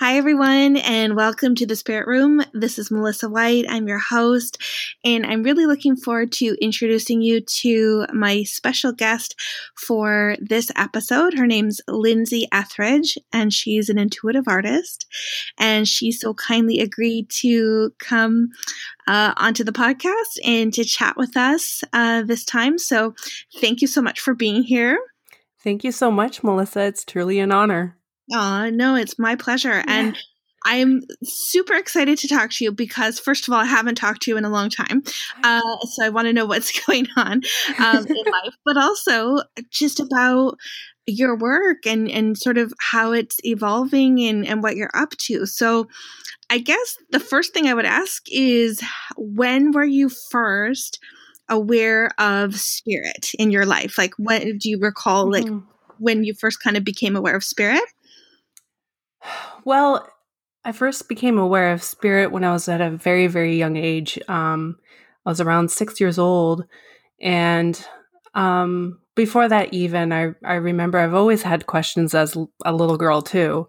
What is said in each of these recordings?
Hi, everyone, and welcome to the Spirit Room. This is Melissa White. I'm your host, and I'm really looking forward to introducing you to my special guest for this episode. Her name's Lindsay Ethridge, and she's an intuitive artist. And she so kindly agreed to come uh, onto the podcast and to chat with us uh, this time. So, thank you so much for being here. Thank you so much, Melissa. It's truly an honor. Oh, no, it's my pleasure. Yeah. And I'm super excited to talk to you because, first of all, I haven't talked to you in a long time. Uh, so I want to know what's going on um, in life, but also just about your work and, and sort of how it's evolving and, and what you're up to. So I guess the first thing I would ask is when were you first aware of spirit in your life? Like, when do you recall, like, mm-hmm. when you first kind of became aware of spirit? Well, I first became aware of spirit when I was at a very, very young age. Um, I was around six years old. And um, before that, even, I, I remember I've always had questions as a little girl, too,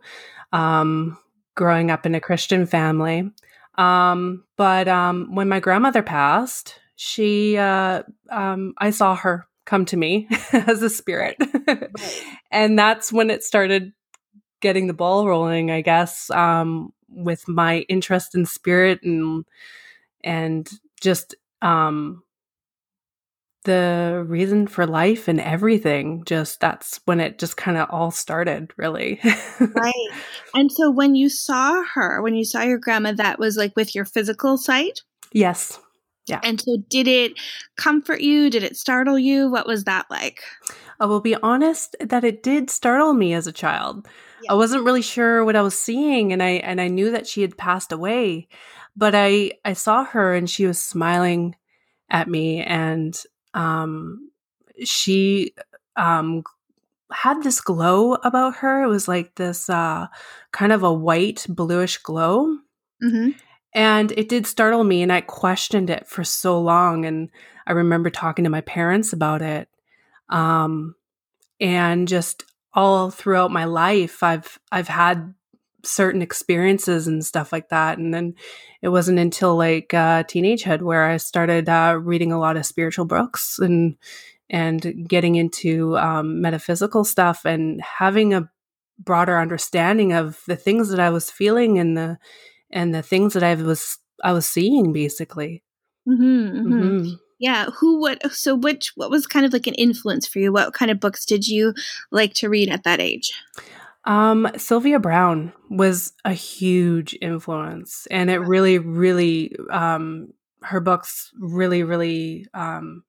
um, growing up in a Christian family. Um, but um, when my grandmother passed, she, uh, um, I saw her come to me as a spirit. and that's when it started getting the ball rolling, I guess, um, with my interest in spirit and and just um, the reason for life and everything. Just that's when it just kind of all started, really. right. And so when you saw her, when you saw your grandma, that was like with your physical sight. Yes. Yeah. And so did it comfort you? Did it startle you? What was that like? I will be honest that it did startle me as a child. I wasn't really sure what I was seeing and I and I knew that she had passed away. But I I saw her and she was smiling at me and um she um had this glow about her. It was like this uh kind of a white bluish glow. Mm-hmm. And it did startle me and I questioned it for so long and I remember talking to my parents about it. Um and just all throughout my life I've I've had certain experiences and stuff like that and then it wasn't until like uh, teenagehood where I started uh, reading a lot of spiritual books and and getting into um, metaphysical stuff and having a broader understanding of the things that I was feeling and the and the things that I was I was seeing basically. Mm-hmm, mm-hmm. Mm-hmm yeah who would so which what was kind of like an influence for you? What kind of books did you like to read at that age? Um Sylvia Browne was a huge influence and it really really um her books really really um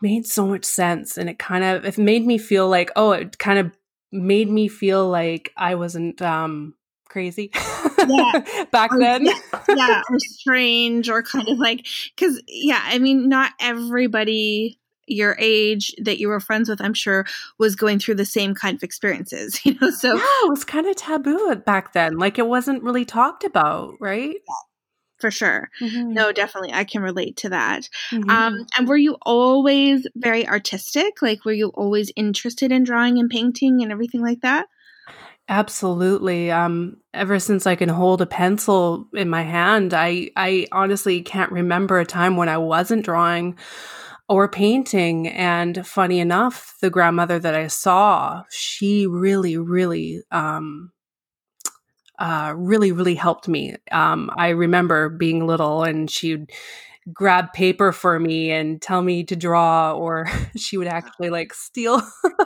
made so much sense and it kind of it made me feel like oh it kind of made me feel like i wasn't um crazy yeah. back or, then. yeah, yeah, or strange, or kind of like, because, yeah, I mean, not everybody your age that you were friends with, I'm sure, was going through the same kind of experiences, you know? So, yeah, it was kind of taboo back then. Like, it wasn't really talked about, right? Yeah for sure. Mm-hmm. No, definitely. I can relate to that. Mm-hmm. Um, and were you always very artistic? Like, were you always interested in drawing and painting and everything like that? Absolutely. Um, ever since I can hold a pencil in my hand, I, I honestly can't remember a time when I wasn't drawing or painting. And funny enough, the grandmother that I saw, she really, really, um, uh, really, really helped me. Um, I remember being little and she'd grab paper for me and tell me to draw or she would uh-huh. actually like steal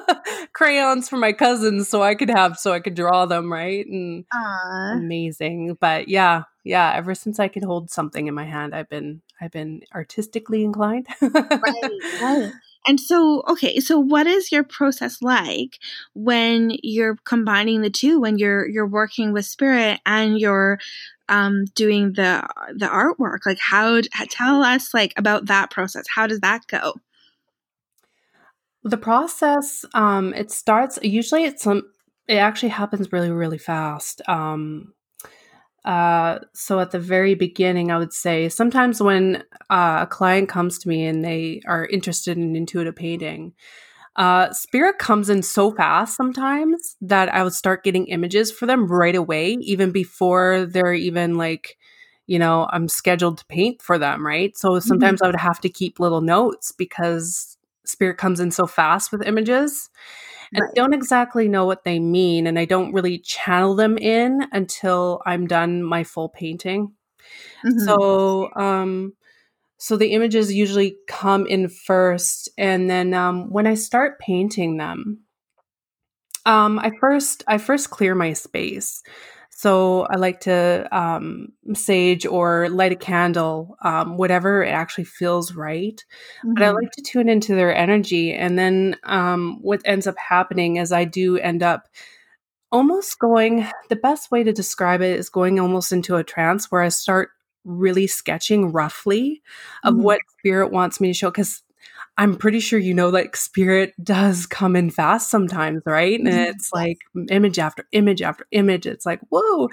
crayons from my cousins so I could have so I could draw them right and Aww. amazing but yeah yeah ever since I could hold something in my hand I've been I've been artistically inclined right, right. And so, okay, so what is your process like when you're combining the two? When you're you're working with spirit and you're um, doing the the artwork? Like, how tell us like about that process? How does that go? The process um, it starts usually it's some it actually happens really really fast. Um, uh, so at the very beginning, I would say sometimes when uh, a client comes to me and they are interested in intuitive painting, uh, spirit comes in so fast sometimes that I would start getting images for them right away, even before they're even like, you know, I'm scheduled to paint for them, right? So sometimes mm-hmm. I would have to keep little notes because spirit comes in so fast with images. And right. I don't exactly know what they mean, and I don't really channel them in until I'm done my full painting. Mm-hmm. So, um, so the images usually come in first, and then um, when I start painting them, um, I first I first clear my space. So I like to um, sage or light a candle, um, whatever it actually feels right. Mm-hmm. But I mm-hmm. like to tune into their energy, and then um, what ends up happening is I do end up almost going. The best way to describe it is going almost into a trance where I start really sketching roughly of mm-hmm. what spirit wants me to show because I'm pretty sure you know like spirit does come in fast sometimes, right? And mm-hmm. it's like image after image after image. It's like, whoa.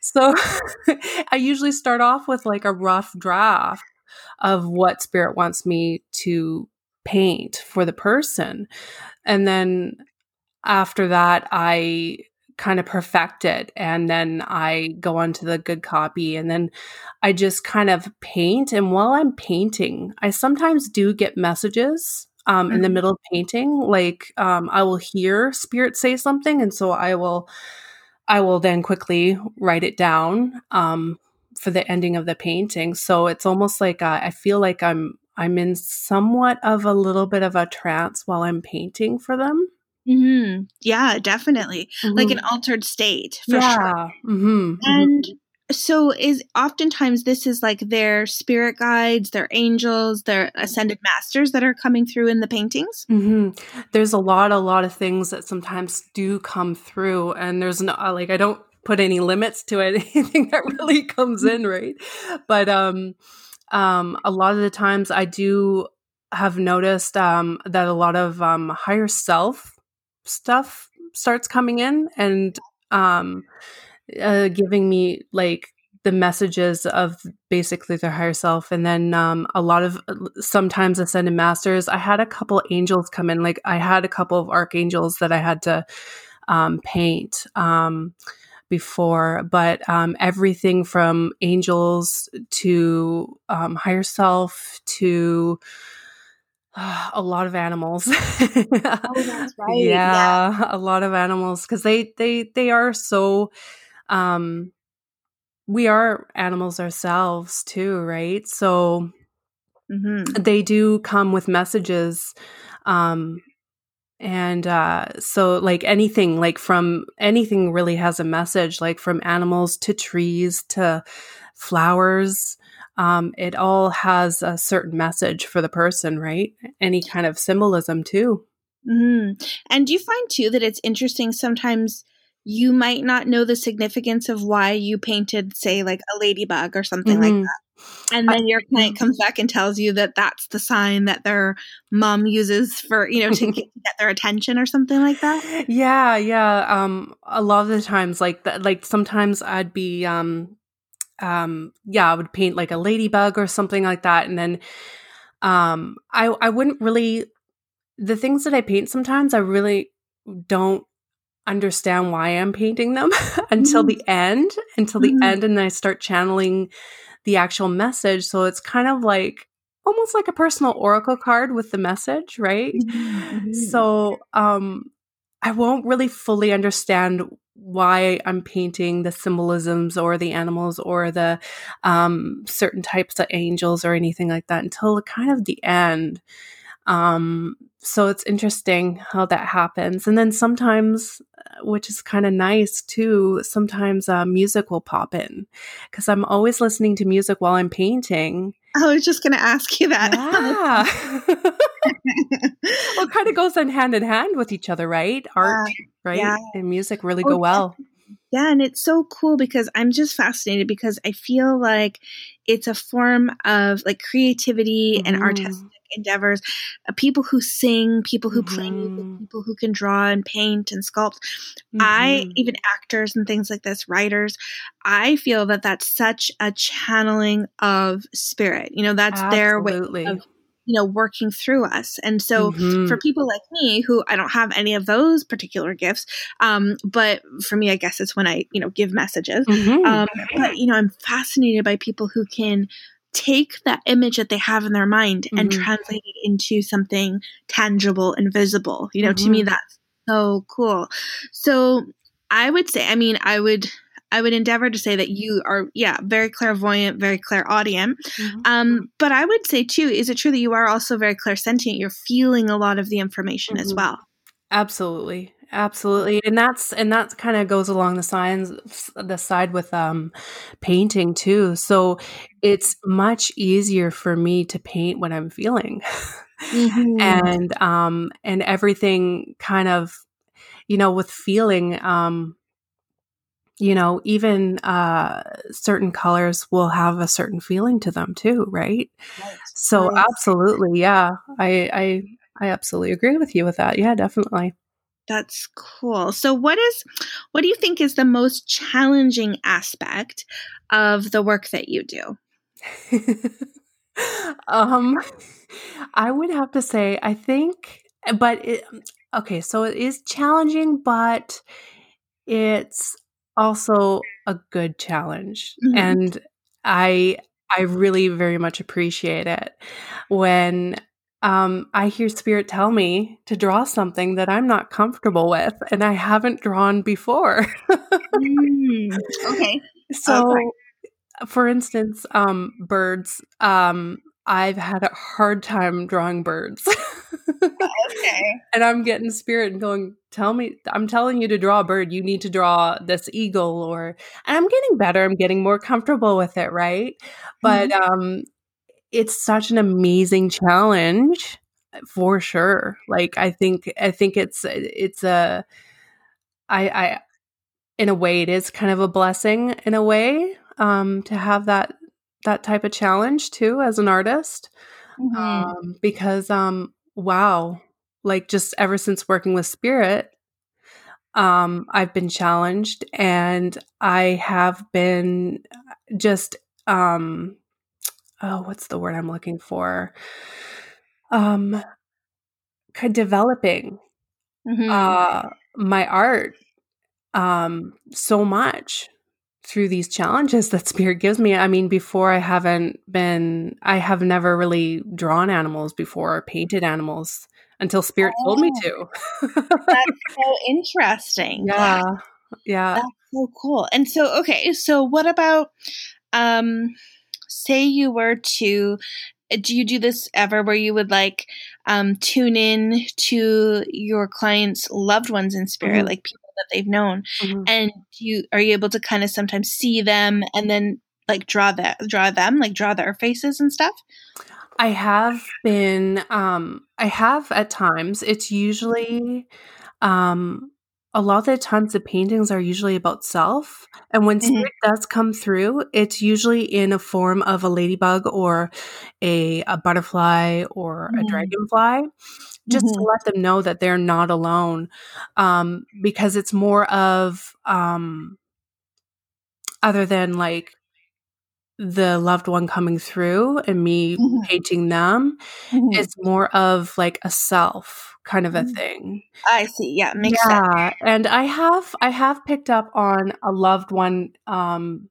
So I usually start off with like a rough draft of what spirit wants me to paint for the person. And then after that, I kind of perfect it and then I go on to the good copy and then I just kind of paint and while I'm painting I sometimes do get messages um, mm-hmm. in the mm-hmm. middle of painting like um, I will hear spirit say something and so I will I will then quickly write it down um, for the ending of the painting so it's almost like uh, I feel like I'm I'm in somewhat of a little bit of a trance while I'm painting for them Mm-hmm. Yeah, definitely. Mm-hmm. Like an mm-hmm. altered state for yeah. sure. Mm-hmm. And so is oftentimes this is like their spirit guides, their angels, their ascended masters that are coming through in the paintings. Mm-hmm. There's a lot, a lot of things that sometimes do come through, and there's no like I don't put any limits to it, anything that really comes in, right? But um, um, a lot of the times I do have noticed um, that a lot of um, higher self stuff starts coming in and um, uh, giving me like the messages of basically their higher self. And then um, a lot of uh, sometimes ascended masters i had a couple angels come in. Like i had a couple of archangels that i had to um, paint um, before. But um, everything from angels to um, higher self to a lot of animals. oh, that's right. Yeah, yeah, a lot of animals because they they they are so. Um, we are animals ourselves too, right? So mm-hmm. they do come with messages. Um, and uh, so like anything like from anything really has a message like from animals to trees to flowers um, it all has a certain message for the person, right? Any kind of symbolism too. Mm-hmm. And do you find too that it's interesting sometimes? You might not know the significance of why you painted, say, like a ladybug or something mm-hmm. like that. And then your client comes back and tells you that that's the sign that their mom uses for, you know, to get, their attention or something like that. Yeah, yeah. Um, a lot of the times, like, that, like sometimes I'd be um um yeah i would paint like a ladybug or something like that and then um i i wouldn't really the things that i paint sometimes i really don't understand why i'm painting them until mm-hmm. the end until the mm-hmm. end and then i start channeling the actual message so it's kind of like almost like a personal oracle card with the message right mm-hmm. so um i won't really fully understand why I'm painting the symbolisms or the animals or the um, certain types of angels or anything like that until kind of the end. Um, so it's interesting how that happens. And then sometimes, uh, which is kind of nice too, sometimes uh, music will pop in because I'm always listening to music while I'm painting. I was just going to ask you that. Yeah. well, it kind of goes on hand in hand with each other, right? Art, right? Yeah. And music really oh, go well. Yeah, and it's so cool because I'm just fascinated because I feel like it's a form of like creativity mm-hmm. and artistic endeavors. Uh, people who sing, people who mm-hmm. play music, people who can draw and paint and sculpt. Mm-hmm. I even actors and things like this, writers. I feel that that's such a channeling of spirit. You know, that's Absolutely. their way of you know working through us and so mm-hmm. for people like me who i don't have any of those particular gifts um, but for me i guess it's when i you know give messages mm-hmm. um, but you know i'm fascinated by people who can take that image that they have in their mind mm-hmm. and translate it into something tangible and visible you know to me mm-hmm. that's so cool so i would say i mean i would I would endeavor to say that you are, yeah, very clairvoyant, very clairaudient. Mm-hmm. Um, but I would say too, is it true that you are also very clairsentient? You're feeling a lot of the information mm-hmm. as well. Absolutely, absolutely, and that's and that kind of goes along the signs, the side with um, painting too. So it's much easier for me to paint when I'm feeling, mm-hmm. and um, and everything kind of, you know, with feeling um you know, even uh, certain colors will have a certain feeling to them too, right? right. So right. absolutely, yeah, I, I I absolutely agree with you with that. Yeah, definitely. That's cool. So what is what do you think is the most challenging aspect of the work that you do? um I would have to say I think but it, okay, so it is challenging but it's also a good challenge. Mm-hmm. And I I really very much appreciate it when um, I hear spirit tell me to draw something that I'm not comfortable with and I haven't drawn before. mm, okay. So, okay. for instance, um, birds. Um, I've had a hard time drawing birds. okay. And I'm getting spirit and going, tell me, I'm telling you to draw a bird. You need to draw this eagle or, and I'm getting better. I'm getting more comfortable with it. Right. But, mm-hmm. um, it's such an amazing challenge for sure. Like, I think, I think it's, it's a, I, I, in a way, it is kind of a blessing in a way, um, to have that, that type of challenge too as an artist. Mm-hmm. Um, because, um, wow, like just ever since working with spirit, um, I've been challenged and I have been just, um, oh, what's the word I'm looking for? Um, developing mm-hmm. uh, my art um, so much through these challenges that spirit gives me. I mean, before I haven't been, I have never really drawn animals before or painted animals until spirit oh, told me oh. to. that's so interesting. Yeah. Yeah. That's so cool. And so, okay. So what about, um, say you were to do you do this ever where you would like um, tune in to your clients loved ones in spirit mm-hmm. like people that they've known mm-hmm. and you are you able to kind of sometimes see them and then like draw that draw them like draw their faces and stuff i have been um i have at times it's usually um a lot of the times the paintings are usually about self and when mm-hmm. spirit does come through it's usually in a form of a ladybug or a, a butterfly or mm-hmm. a dragonfly just mm-hmm. to let them know that they're not alone um, because it's more of um, other than like the loved one coming through and me mm-hmm. painting them mm-hmm. it's more of like a self kind of a mm. thing i see yeah makes yeah sense. and i have i have picked up on a loved one um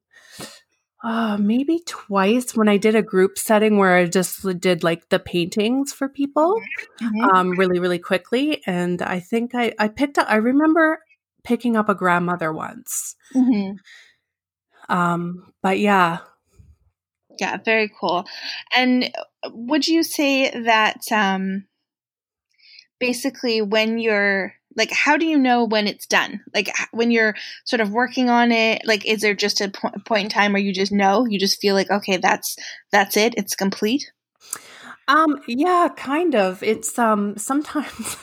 uh, maybe twice when I did a group setting where I just did like the paintings for people mm-hmm. um, really, really quickly. And I think I, I picked up, I remember picking up a grandmother once. Mm-hmm. Um, but yeah. Yeah, very cool. And would you say that um, basically when you're like how do you know when it's done? Like when you're sort of working on it like is there just a po- point in time where you just know? You just feel like okay that's that's it? It's complete? Um yeah kind of. It's um sometimes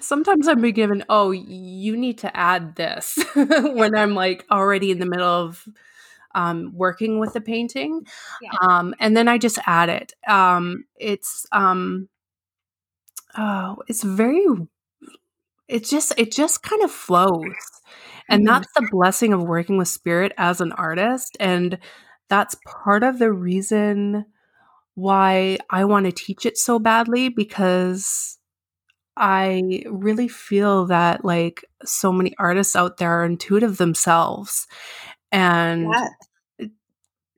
sometimes i'm given oh you need to add this when i'm like already in the middle of um, working with the painting yeah. um, and then i just add it um, it's um, oh it's very it just it just kind of flows and mm-hmm. that's the blessing of working with spirit as an artist and that's part of the reason why I want to teach it so badly because I really feel that like so many artists out there are intuitive themselves. And yeah.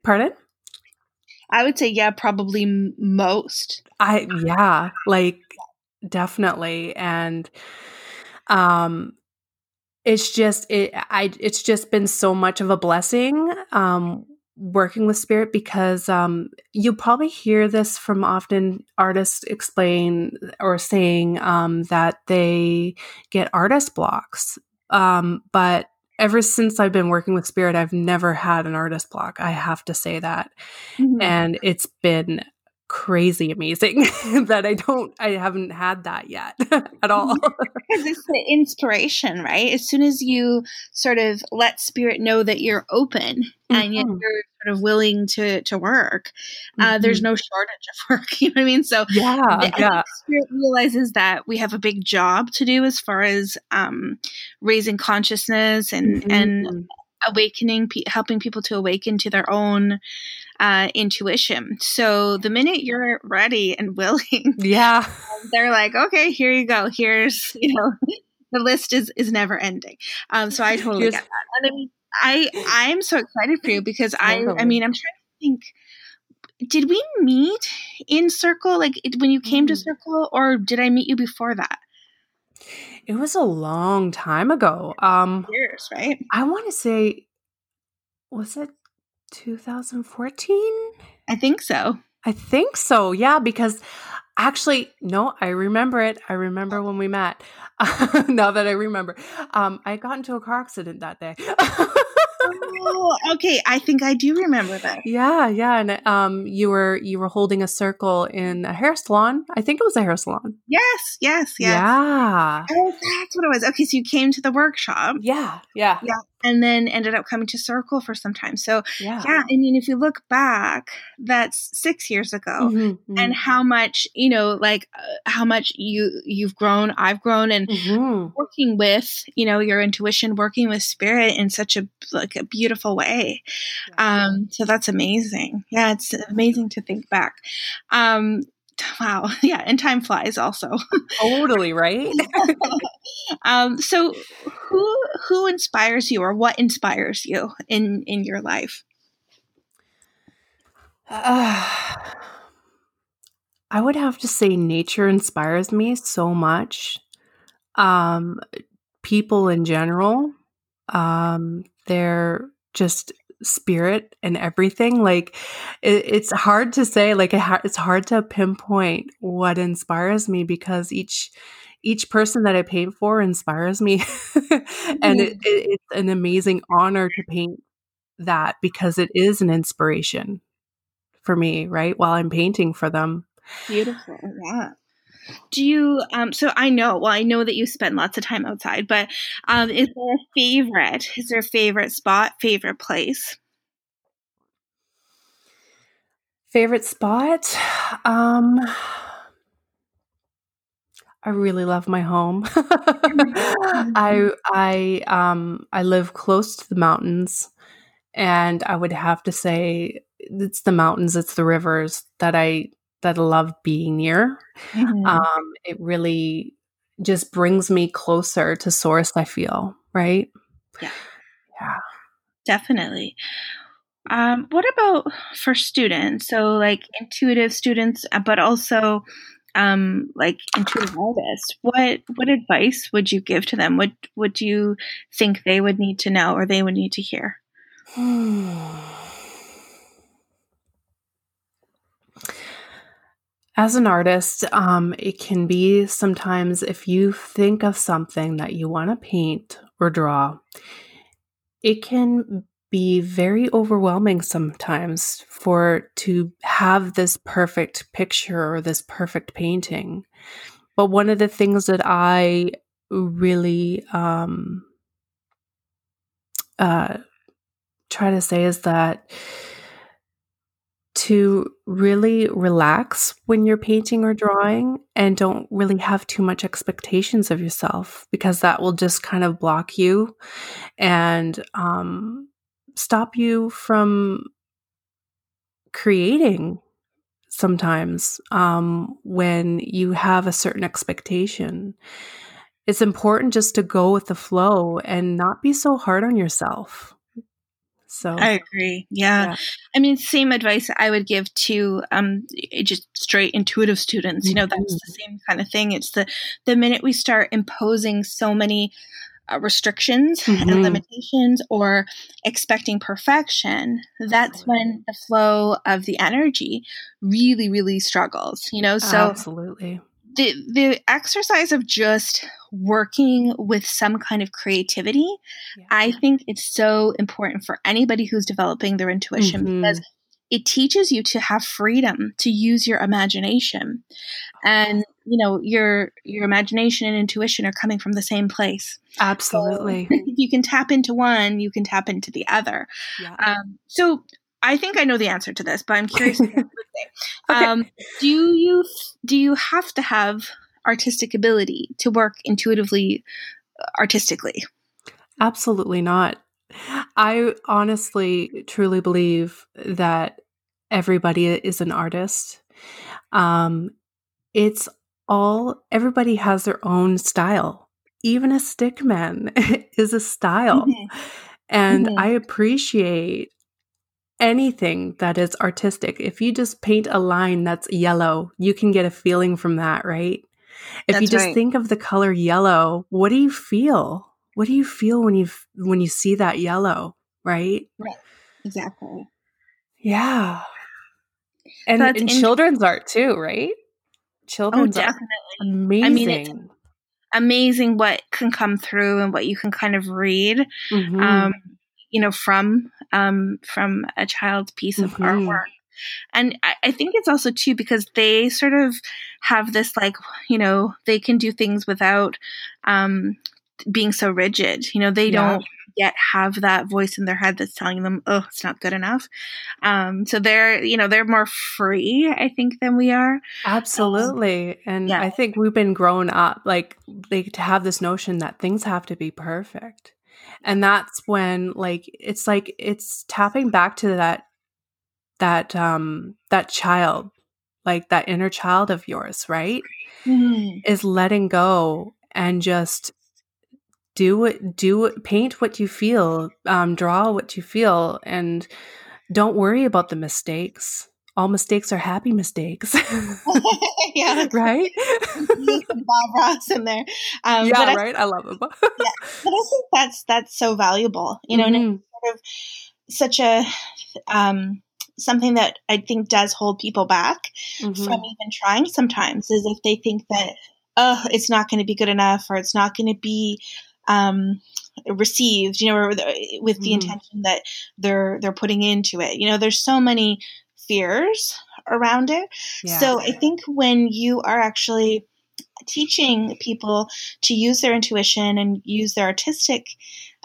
pardon? I would say, yeah, probably m- most. I, yeah, like definitely. And, um, it's just it i it's just been so much of a blessing um working with spirit because um, you'll probably hear this from often artists explain or saying um, that they get artist blocks. Um, but ever since I've been working with spirit, I've never had an artist block. I have to say that. Mm-hmm. And it's been crazy amazing that I don't I haven't had that yet at all. because it's the inspiration, right? As soon as you sort of let spirit know that you're open mm-hmm. and you're sort of willing to to work, uh, mm-hmm. there's no shortage of work. You know what I mean? So yeah, yeah. spirit realizes that we have a big job to do as far as um, raising consciousness and mm-hmm. and awakening, helping people to awaken to their own uh, intuition. So the minute you're ready and willing, yeah, they're like, okay, here you go. Here's you know, the list is is never ending. Um, so I totally Here's- get that. And I mean, I I'm so excited for you because I I mean I'm trying to think. Did we meet in Circle like when you came to mm. Circle, or did I meet you before that? It was a long time ago. Um years, right? I want to say was it 2014? I think so. I think so. Yeah, because actually, no, I remember it. I remember when we met. now that I remember, um, I got into a car accident that day. oh, okay. I think I do remember that. Yeah, yeah. And um, you were you were holding a circle in a hair salon. I think it was a hair salon. Yes, yes, yes. Yeah. Oh, that's what it was. Okay, so you came to the workshop. Yeah, yeah, yeah and then ended up coming to Circle for some time. So, yeah, yeah I mean, if you look back, that's six years ago, mm-hmm, mm-hmm. and how much you know, like uh, how much you you've grown, I've grown, and mm-hmm. working with you know your intuition, working with spirit in such a like a beautiful way. Um, so that's amazing. Yeah, it's amazing to think back. Um, wow. Yeah and time flies also. Totally right? Um so who who inspires you or what inspires you in in your life? Uh, i would have to say nature inspires me so much. Um people in general um they're just spirit and everything like it, it's hard to say like it ha- it's hard to pinpoint what inspires me because each each person that i paint for inspires me. And mm-hmm. it, it, it's an amazing honor to paint that because it is an inspiration for me right while i'm painting for them. Beautiful yeah do you um so i know well i know that you spend lots of time outside but um is there a favorite is there a favorite spot favorite place favorite spot um I really love my home. I I um I live close to the mountains and I would have to say it's the mountains, it's the rivers that I that I love being near. Mm-hmm. Um, it really just brings me closer to source, I feel, right? Yeah. Yeah. Definitely. Um, what about for students? So, like intuitive students, uh, but also um, like intuitive artists. What what advice would you give to them? What would you think they would need to know or they would need to hear? As an artist, um, it can be sometimes if you think of something that you want to paint or draw, it can be very overwhelming sometimes for to have this perfect picture or this perfect painting. But one of the things that I really um, uh, try to say is that to really relax when you're painting or drawing and don't really have too much expectations of yourself because that will just kind of block you and um, stop you from creating sometimes um, when you have a certain expectation. It's important just to go with the flow and not be so hard on yourself. So I agree. Yeah. yeah. I mean, same advice I would give to um, just straight intuitive students. You know, that's mm-hmm. the same kind of thing. It's the the minute we start imposing so many uh, restrictions mm-hmm. and limitations or expecting perfection, that's Absolutely. when the flow of the energy really, really struggles. You know, so Absolutely the the exercise of just working with some kind of creativity yeah. i think it's so important for anybody who's developing their intuition mm-hmm. because it teaches you to have freedom to use your imagination and you know your your imagination and intuition are coming from the same place absolutely so if you can tap into one you can tap into the other yeah. um, so I think I know the answer to this, but I'm curious. okay. um, do you do you have to have artistic ability to work intuitively, uh, artistically? Absolutely not. I honestly, truly believe that everybody is an artist. Um, it's all everybody has their own style. Even a stick man is a style. Mm-hmm. And mm-hmm. I appreciate anything that is artistic. If you just paint a line that's yellow, you can get a feeling from that, right? If that's you just right. think of the color yellow, what do you feel? What do you feel when you when you see that yellow, right? Right. Exactly. Yeah. And in children's art too, right? Children's oh, definitely. amazing. I mean, amazing what can come through and what you can kind of read. Mm-hmm. Um, you know, from um, from a child's piece of mm-hmm. artwork. And I, I think it's also too because they sort of have this like, you know, they can do things without um, being so rigid. You know, they yeah. don't yet have that voice in their head that's telling them, "Oh, it's not good enough." Um, so they're, you know, they're more free, I think, than we are. Absolutely, um, and yeah. I think we've been grown up like they to have this notion that things have to be perfect and that's when like it's like it's tapping back to that that um that child like that inner child of yours right mm-hmm. is letting go and just do it do it paint what you feel um draw what you feel and don't worry about the mistakes all mistakes are happy mistakes. yeah, right. Bob Ross in there. Um, yeah, I, right. I love him. yeah, but I think that's that's so valuable. You know, mm-hmm. sort of such a um, something that I think does hold people back mm-hmm. from even trying. Sometimes is if they think that oh, it's not going to be good enough, or it's not going to be um, received, you know, with the mm. intention that they're they're putting into it. You know, there's so many fears around it. Yeah. So I think when you are actually teaching people to use their intuition and use their artistic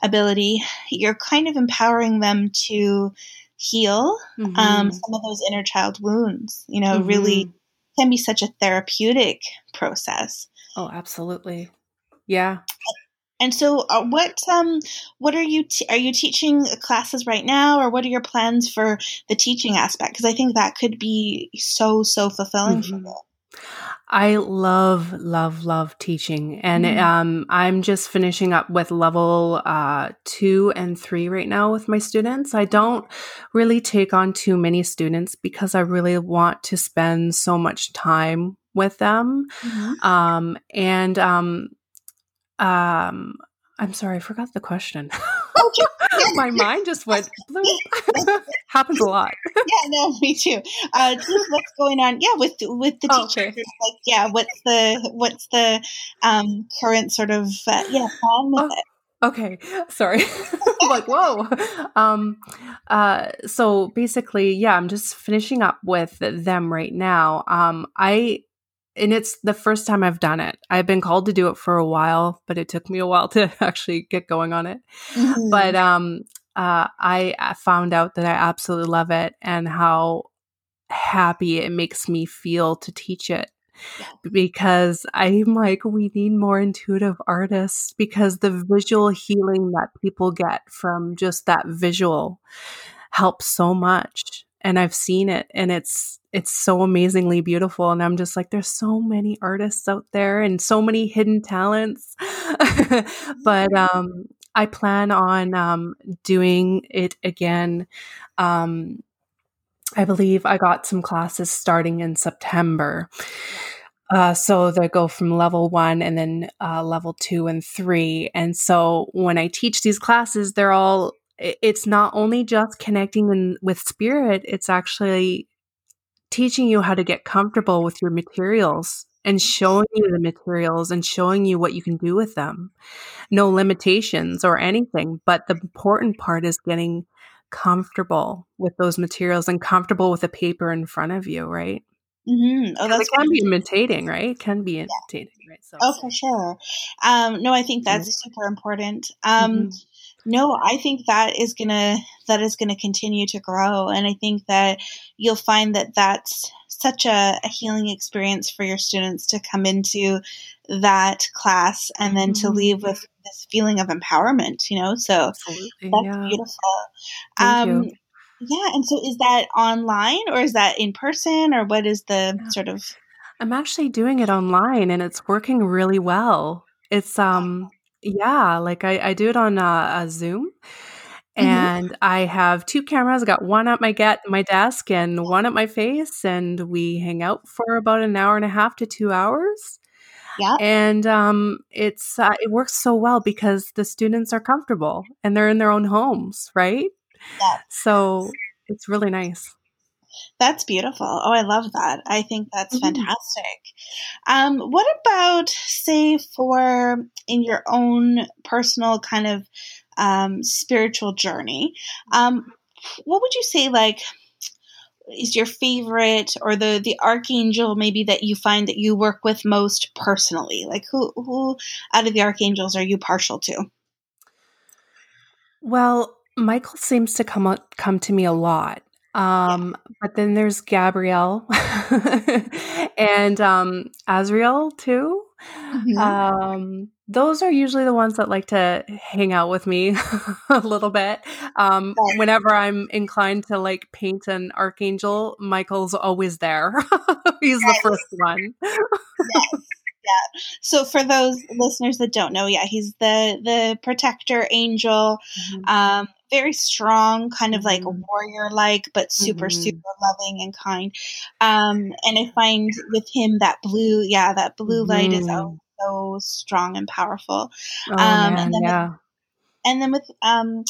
ability, you're kind of empowering them to heal um, mm-hmm. um, some of those inner child wounds. You know, mm-hmm. really can be such a therapeutic process. Oh, absolutely. Yeah. And so, uh, what um, what are you are you teaching classes right now, or what are your plans for the teaching aspect? Because I think that could be so so fulfilling mm-hmm. for you. I love, love, love teaching. And mm um, I'm just finishing up with level uh, two and three right now with my students. I don't really take on too many students because I really want to spend so much time with them. Mm-hmm. Um, and um, um, I'm sorry, I forgot the question. My mind just went Happens a lot. yeah, no, me too. Uh, what's going on? Yeah, with with the oh, teachers, okay. like, yeah, what's the what's the um, current sort of uh, yeah plan with oh, it? Okay, sorry. like, whoa. Um, uh, so basically, yeah, I'm just finishing up with them right now. Um, I and it's the first time I've done it. I've been called to do it for a while, but it took me a while to actually get going on it. Mm-hmm. But um, uh, I found out that I absolutely love it and how happy it makes me feel to teach it. Because I'm like, we need more intuitive artists because the visual healing that people get from just that visual helps so much. And I've seen it and it's it's so amazingly beautiful and I'm just like there's so many artists out there and so many hidden talents. but um I plan on um doing it again um I believe I got some classes starting in September. Uh, so they go from level one and then uh, level two and three. And so when I teach these classes, they're all, it's not only just connecting in, with spirit, it's actually teaching you how to get comfortable with your materials and showing you the materials and showing you what you can do with them. No limitations or anything. But the important part is getting comfortable with those materials and comfortable with the paper in front of you, right? Mm-hmm. Oh, that's it can be imitating, right? It can be imitating, yeah. right? So, oh, for sure. Um, no, I think that's mm-hmm. super important. Um, mm-hmm. No, I think that is gonna that is gonna continue to grow, and I think that you'll find that that's such a, a healing experience for your students to come into that class and then to leave mm-hmm. with this feeling of empowerment. You know, so Absolutely, that's yeah. beautiful. Thank um, you. Yeah, and so is that online or is that in person or what is the yeah. sort of I'm actually doing it online and it's working really well. It's um yeah, like I, I do it on a, a Zoom mm-hmm. and mm-hmm. I have two cameras. I got one at my get my desk and one at my face, and we hang out for about an hour and a half to two hours. Yeah, and um, it's uh, it works so well because the students are comfortable and they're in their own homes, right? Yeah. So it's really nice. That's beautiful. Oh, I love that. I think that's mm-hmm. fantastic. Um, what about, say, for in your own personal kind of um, spiritual journey? Um, what would you say, like, is your favorite or the the archangel maybe that you find that you work with most personally? Like, who who out of the archangels are you partial to? Well, Michael seems to come up, come to me a lot. Um, yeah. but then there's Gabriel and um Azrael too. Mm-hmm. Um, those are usually the ones that like to hang out with me a little bit. Um, whenever I'm inclined to like paint an archangel, Michael's always there. He's yes. the first one. yes yeah. So for those listeners that don't know, yeah, he's the the protector angel. Mm-hmm. Um, very strong, kind of like mm-hmm. warrior like, but super, mm-hmm. super loving and kind. Um, and I find with him that blue, yeah, that blue light is so, mm-hmm. so strong and powerful. Oh, um, man, and then yeah. With, and then with um,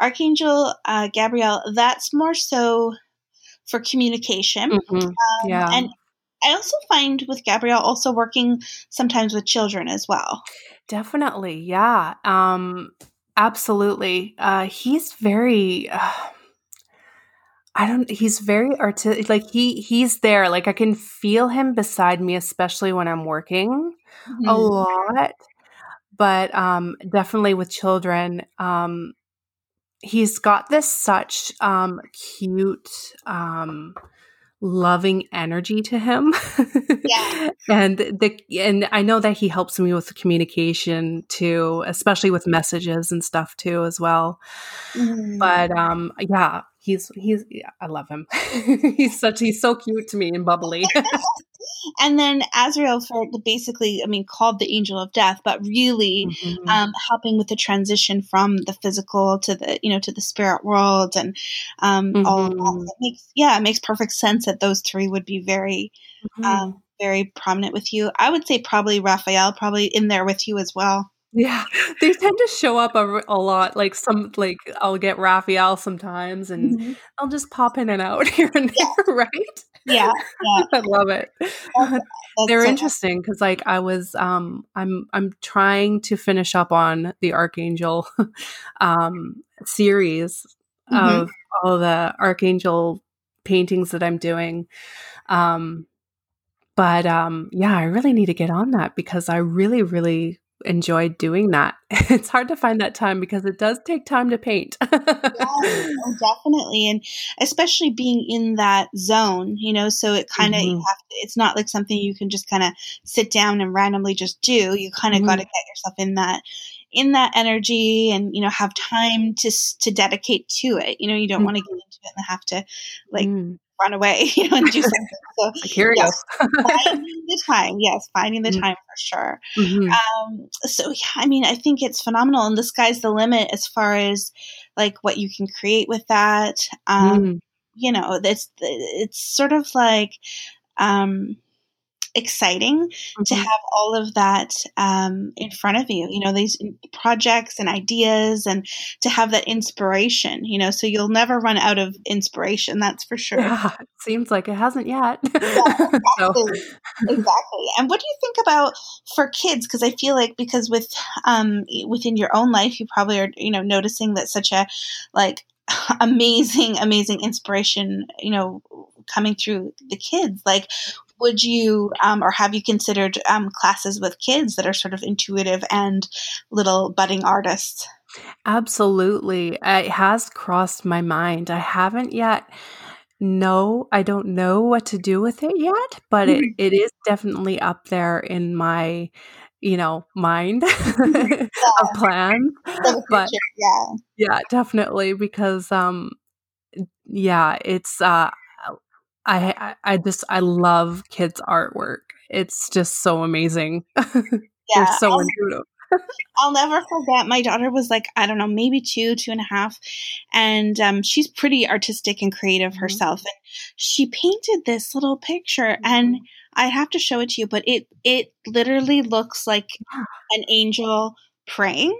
Archangel uh, Gabriel, that's more so for communication. Mm-hmm. Um, yeah. And I also find with Gabriel also working sometimes with children as well. Definitely, yeah. Um, absolutely. Uh, he's very. Uh, I don't. He's very artistic. Like he he's there. Like I can feel him beside me, especially when I'm working mm-hmm. a lot. But um, definitely with children, um, he's got this such um, cute. Um, loving energy to him. Yeah. and the and I know that he helps me with communication too, especially with messages and stuff too as well. Mm. But um yeah, he's he's yeah, I love him. he's such he's so cute to me and bubbly. and then Azrael for basically, I mean, called the angel of death, but really mm-hmm. um, helping with the transition from the physical to the you know to the spirit world and um, mm-hmm. all of that. Mm-hmm. It makes yeah, it makes perfect sense that those three would be very. Mm-hmm. Um, very prominent with you. I would say probably Raphael, probably in there with you as well. Yeah, they tend to show up a, a lot. Like some, like I'll get Raphael sometimes, and mm-hmm. I'll just pop in and out here and there, yeah. right? Yeah, yeah. I love it. They're so interesting because, like, I was, um, I'm, I'm trying to finish up on the Archangel, um, series mm-hmm. of all the Archangel paintings that I'm doing. Um, but um, yeah, I really need to get on that because I really, really enjoyed doing that. It's hard to find that time because it does take time to paint. yeah, oh, definitely. And especially being in that zone, you know, so it kind of, mm-hmm. it's not like something you can just kind of sit down and randomly just do. You kind of mm-hmm. got to get yourself in that in that energy and you know have time to to dedicate to it you know you don't mm-hmm. want to get into it and have to like mm. Run away you know and do something so here yes, finding the time yes finding the mm-hmm. time for sure mm-hmm. um, so yeah i mean i think it's phenomenal and the sky's the limit as far as like what you can create with that um, mm. you know it's it's sort of like um exciting mm-hmm. to have all of that um, in front of you. You know, these projects and ideas, and to have that inspiration. You know, so you'll never run out of inspiration. That's for sure. Yeah, it seems like it hasn't yet. yeah, exactly. so. exactly. And what do you think about for kids? Because I feel like because with um, within your own life, you probably are you know noticing that such a like amazing amazing inspiration you know coming through the kids like would you um, or have you considered um, classes with kids that are sort of intuitive and little budding artists? Absolutely. It has crossed my mind. I haven't yet no i don't know what to do with it yet but it, it is definitely up there in my you know mind yeah. of plans but yeah. yeah definitely because um yeah it's uh I I just I love kids' artwork. It's just so amazing. Yeah, They're so I'll, intuitive. I'll never forget. My daughter was like I don't know, maybe two, two and a half, and um, she's pretty artistic and creative mm-hmm. herself. And she painted this little picture, mm-hmm. and I have to show it to you, but it it literally looks like an angel praying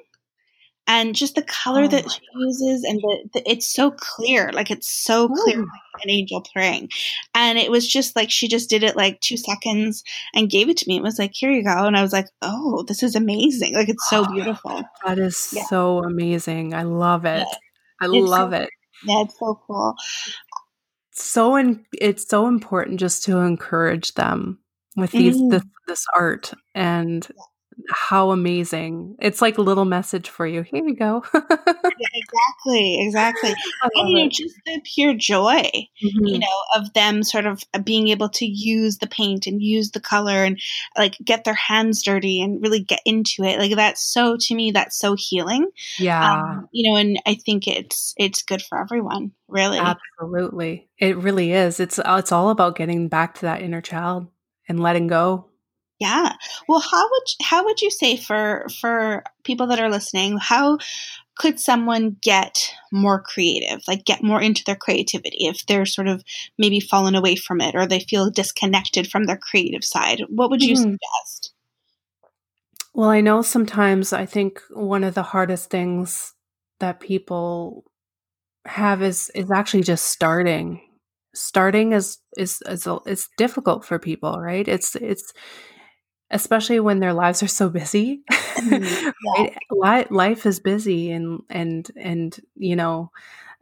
and just the color oh that she uses and the, the, it's so clear like it's so clear like an angel praying. And it was just like she just did it like two seconds and gave it to me. It was like here you go. And i was like oh this is amazing. Like it's so beautiful. That is yeah. so amazing. I love it. Yeah. i it's love so, it. yeah it's so cool. So in, it's so important just to encourage them with these mm. this, this art and yeah how amazing. It's like a little message for you. Here you go. yeah, exactly, exactly. And you know, it. just the pure joy, mm-hmm. you know, of them sort of uh, being able to use the paint and use the color and like get their hands dirty and really get into it. Like that's so to me, that's so healing. Yeah. Um, you know, and I think it's it's good for everyone, really. Absolutely. It really is. It's it's all about getting back to that inner child and letting go yeah. Well, how would how would you say for for people that are listening, how could someone get more creative, like get more into their creativity if they're sort of maybe fallen away from it or they feel disconnected from their creative side? What would you mm-hmm. suggest? Well, I know sometimes I think one of the hardest things that people have is is actually just starting. Starting is is is, is difficult for people, right? It's it's especially when their lives are so busy. Mm, yeah. Life is busy and and and you know,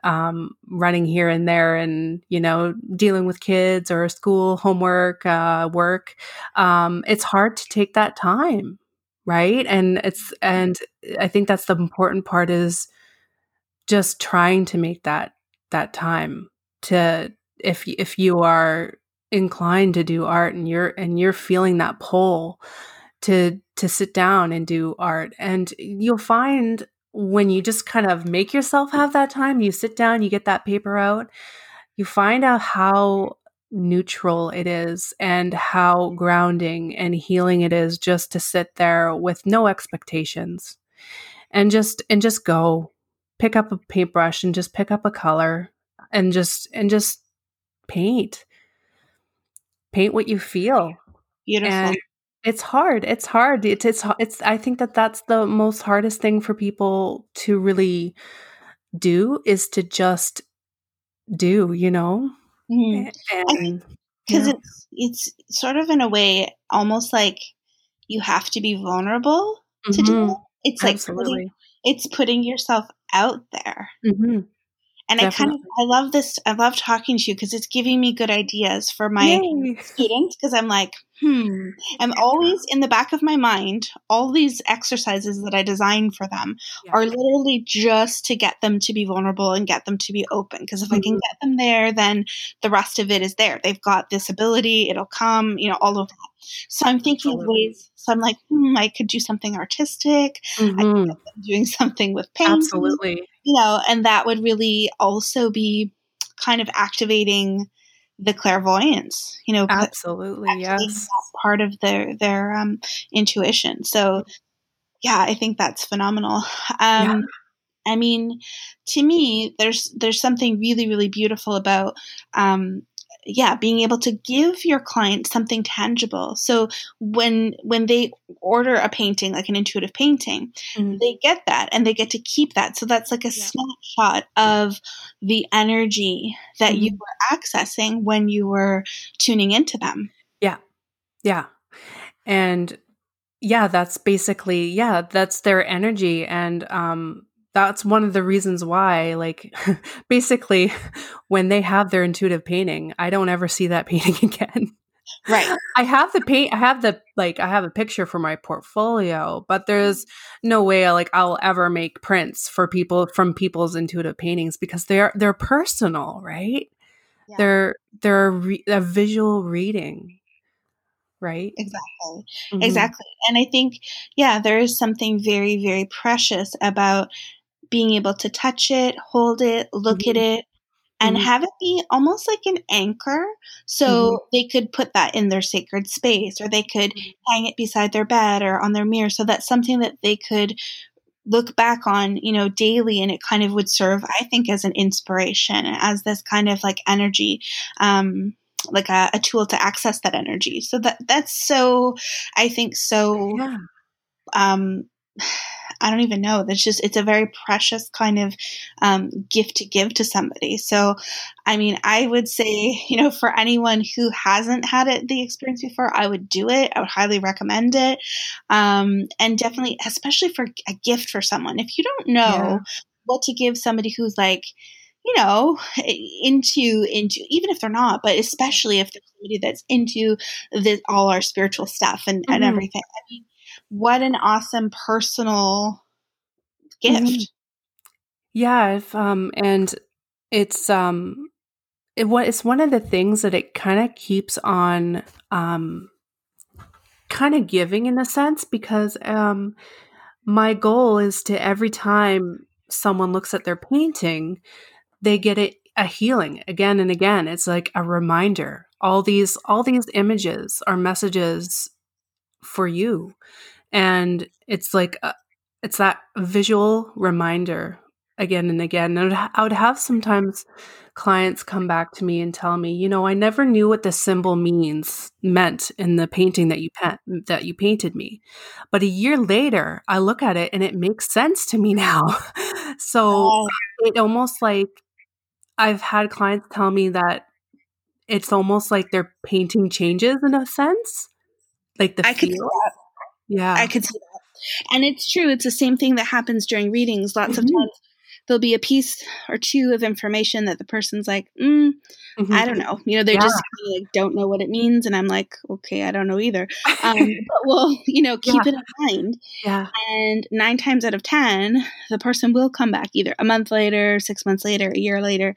um, running here and there, and you know, dealing with kids or school homework, uh, work. Um, it's hard to take that time, right? And it's and I think that's the important part is just trying to make that that time to if if you are inclined to do art and you're and you're feeling that pull to to sit down and do art. And you'll find when you just kind of make yourself have that time you sit down you get that paper out you find out how neutral it is and how grounding and healing it is just to sit there with no expectations and just and just go. Pick up a paintbrush and just pick up a color and just and just paint paint what you feel. Beautiful. And it's hard. It's hard. It's it's it's. I think that that's the most hardest thing for people to really do is to just do. You know, mm-hmm. because yeah. it's it's sort of in a way almost like you have to be vulnerable mm-hmm. to do mm-hmm. it. It's Absolutely. like putting, it's putting yourself out there. Mm-hmm. And Definitely. I kind of I love this. I love talking to you because it's giving me good ideas for my Yay. students. Because I'm like, hmm, I'm always in the back of my mind. All these exercises that I design for them yeah. are literally just to get them to be vulnerable and get them to be open. Because if mm-hmm. I can mm-hmm. get them there, then the rest of it is there. They've got this ability. It'll come. You know, all of that. So I'm thinking of ways. So I'm like, hmm, I could do something artistic. Mm-hmm. doing something with paint. Absolutely. You know, and that would really also be kind of activating the clairvoyance. You know, absolutely, yes, part of their their um, intuition. So, yeah, I think that's phenomenal. Um, yeah. I mean, to me, there's there's something really really beautiful about um, yeah being able to give your client something tangible so when when they order a painting like an intuitive painting mm-hmm. they get that and they get to keep that so that's like a yeah. snapshot of the energy that mm-hmm. you were accessing when you were tuning into them yeah yeah and yeah that's basically yeah that's their energy and um that's one of the reasons why like basically when they have their intuitive painting i don't ever see that painting again. Right. I have the paint i have the like i have a picture for my portfolio but there's no way like i'll ever make prints for people from people's intuitive paintings because they're they're personal right? Yeah. they're they're a, re- a visual reading right? Exactly. Mm-hmm. exactly. And i think yeah there is something very very precious about being able to touch it, hold it, look mm-hmm. at it, and mm-hmm. have it be almost like an anchor. So mm-hmm. they could put that in their sacred space or they could mm-hmm. hang it beside their bed or on their mirror. So that's something that they could look back on, you know, daily and it kind of would serve, I think, as an inspiration, as this kind of like energy. Um, like a, a tool to access that energy. So that that's so I think so yeah. um I don't even know. That's just, it's a very precious kind of um, gift to give to somebody. So, I mean, I would say, you know, for anyone who hasn't had it, the experience before, I would do it. I would highly recommend it. Um, and definitely, especially for a gift for someone. If you don't know yeah. what to give somebody who's like, you know, into into even if they're not, but especially if they're somebody that's into this, all our spiritual stuff and, mm-hmm. and everything. I mean, what an awesome personal gift. Mm-hmm. Yeah, if, um, and it's um, it it's one of the things that it kind of keeps on um, kind of giving in a sense because um, my goal is to every time someone looks at their painting, they get it a healing again and again. It's like a reminder. All these all these images are messages for you. And it's like a, it's that visual reminder again and again. And i would have sometimes clients come back to me and tell me you know i never knew what the symbol means meant in the painting that you that you painted me. But a year later i look at it and it makes sense to me now. So oh. it almost like i've had clients tell me that it's almost like their painting changes in a sense like the I feel. Could, yeah. I could see that. And it's true. It's the same thing that happens during readings. Lots mm-hmm. of times there'll be a piece or two of information that the person's like, mm, mm-hmm. I don't know. You know, they yeah. just like don't know what it means. And I'm like, okay, I don't know either. Um, but we'll, you know, keep yeah. it in mind. Yeah. And nine times out of 10, the person will come back either a month later, six months later, a year later.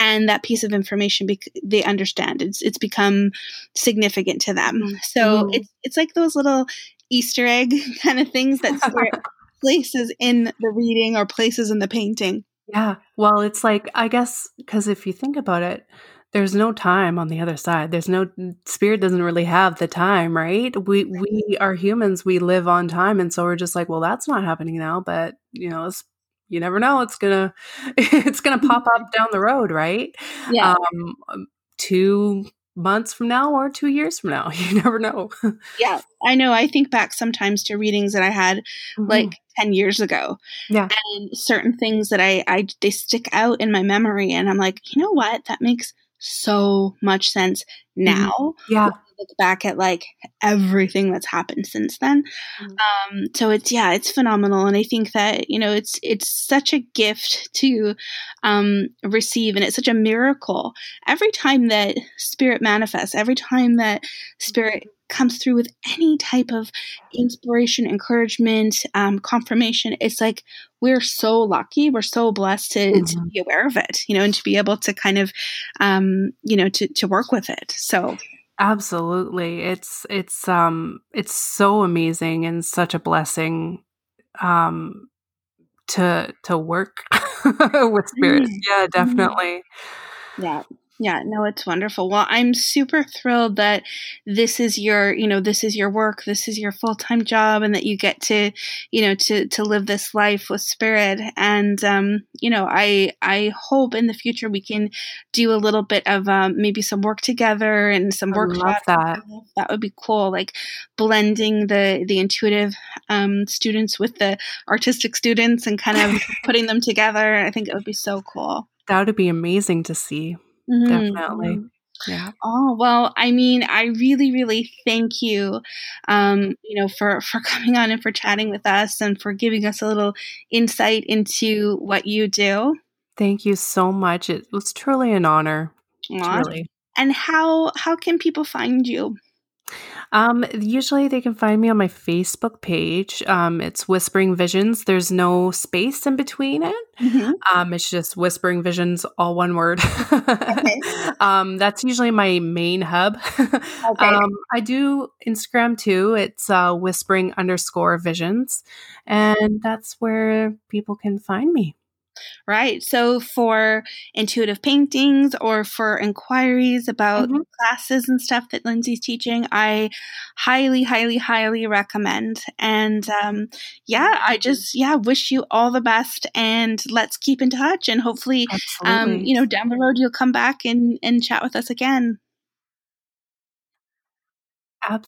And that piece of information, bec- they understand. It's it's become significant to them. So it's it's like those little Easter egg kind of things that spirit places in the reading or places in the painting. Yeah. Well, it's like, I guess, because if you think about it, there's no time on the other side. There's no spirit doesn't really have the time, right? We we are humans. We live on time, and so we're just like, well, that's not happening now. But you know, you never know. It's gonna it's gonna pop up down the road, right? Yeah. Um, two months from now or two years from now. You never know. yeah, I know. I think back sometimes to readings that I had mm-hmm. like 10 years ago. Yeah. And certain things that I, I, they stick out in my memory. And I'm like, you know what? That makes so much sense mm-hmm. now. Yeah look back at like everything that's happened since then. Mm-hmm. Um, so it's yeah, it's phenomenal, and I think that you know it's it's such a gift to um, receive, and it's such a miracle every time that spirit manifests, every time that spirit comes through with any type of inspiration, encouragement, um, confirmation. It's like we're so lucky, we're so blessed to, mm-hmm. to, be aware of it, you know, and to be able to kind of, um, you know, to, to work with it. So Absolutely. It's it's um it's so amazing and such a blessing um to to work with spirits. Mm. Yeah, Mhm. definitely. Yeah. Yeah, no, it's wonderful. Well, I'm super thrilled that this is your, you know, this is your work, this is your full-time job and that you get to, you know, to to live this life with spirit and um, you know, I I hope in the future we can do a little bit of um, maybe some work together and some I love workshops. that. That would be cool like blending the the intuitive um, students with the artistic students and kind of putting them together. I think it would be so cool. That would be amazing to see. Mhm, Definitely. mhm. Yeah. Oh, well, I mean, I really, really thank you, um, you know, for, for coming on and for chatting with us and for giving us a little insight into what you do. Thank you so much. It was truly an honor. Aw. Truly. And how how can people find you? Um, usually they can find me on my Facebook page. Um, it's Whispering Visions. There's no space in between it. Mhm. Um, it's just Whispering Visions, all one word. Okay. um, that's usually my main hub. Okay. um, I do Instagram too. It's uh, Whispering underscore Visions, and that's where people can find me. Right. So for intuitive paintings or for inquiries about Mhm. classes and stuff that Lindsay's teaching, I highly, highly, highly recommend. And um, yeah, I just yeah wish you all the best, and let's keep in touch. And hopefully, um, you know, down the road you'll come back and and chat with us again.